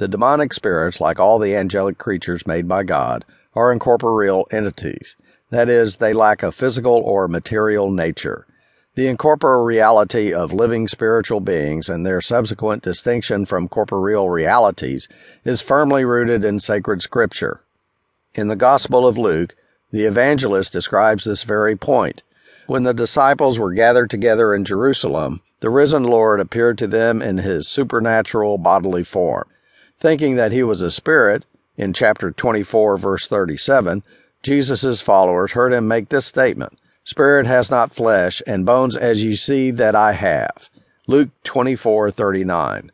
The demonic spirits, like all the angelic creatures made by God, are incorporeal entities. That is, they lack a physical or material nature. The incorporeality of living spiritual beings and their subsequent distinction from corporeal realities is firmly rooted in sacred scripture. In the Gospel of Luke, the evangelist describes this very point. When the disciples were gathered together in Jerusalem, the risen Lord appeared to them in his supernatural bodily form. Thinking that he was a spirit, in chapter 24, verse 37, Jesus' followers heard him make this statement Spirit has not flesh and bones as ye see that I have. Luke 24, 39.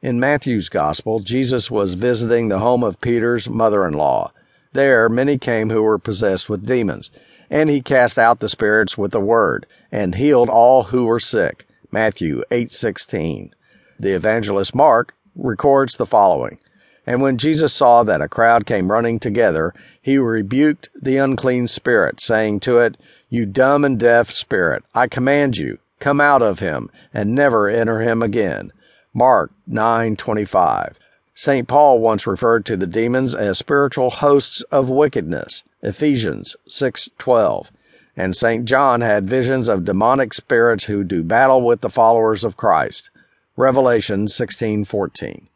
In Matthew's Gospel, Jesus was visiting the home of Peter's mother in law. There, many came who were possessed with demons, and he cast out the spirits with a word, and healed all who were sick. Matthew 8:16. The evangelist Mark records the following: And when Jesus saw that a crowd came running together, he rebuked the unclean spirit, saying to it, You dumb and deaf spirit, I command you, come out of him, and never enter him again. Mark 9:25. St. Paul once referred to the demons as spiritual hosts of wickedness. Ephesians 6:12. And St. John had visions of demonic spirits who do battle with the followers of Christ. Revelation 16:14.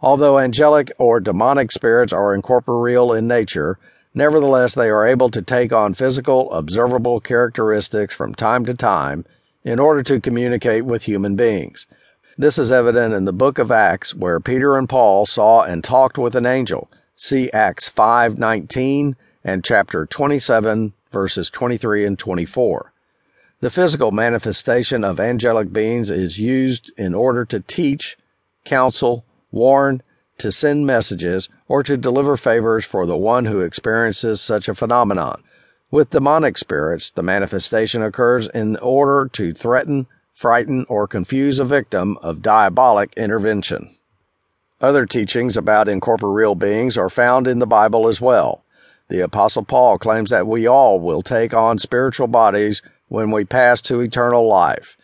Although angelic or demonic spirits are incorporeal in nature, nevertheless they are able to take on physical, observable characteristics from time to time in order to communicate with human beings. This is evident in the book of Acts where Peter and Paul saw and talked with an angel. See Acts 5:19 and chapter 27 verses 23 and 24. The physical manifestation of angelic beings is used in order to teach, counsel, warn, to send messages, or to deliver favors for the one who experiences such a phenomenon. With demonic spirits, the manifestation occurs in order to threaten, frighten, or confuse a victim of diabolic intervention. Other teachings about incorporeal beings are found in the Bible as well. The Apostle Paul claims that we all will take on spiritual bodies when we pass to eternal life.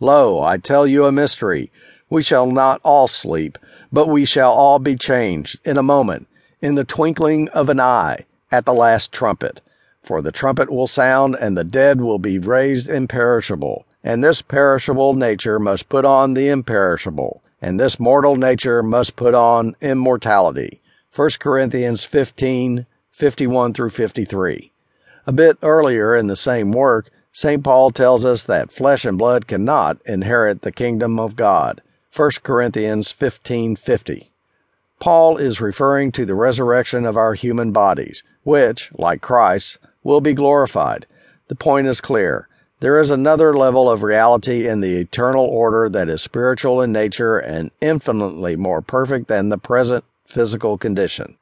Lo, I tell you a mystery. We shall not all sleep, but we shall all be changed in a moment, in the twinkling of an eye, at the last trumpet. For the trumpet will sound, and the dead will be raised imperishable, and this perishable nature must put on the imperishable, and this mortal nature must put on immortality. 1 Corinthians 15 51 through 53. A bit earlier in the same work, St. Paul tells us that flesh and blood cannot inherit the kingdom of God. 1 Corinthians 15:50. Paul is referring to the resurrection of our human bodies, which, like Christ, will be glorified. The point is clear. There is another level of reality in the eternal order that is spiritual in nature and infinitely more perfect than the present physical condition.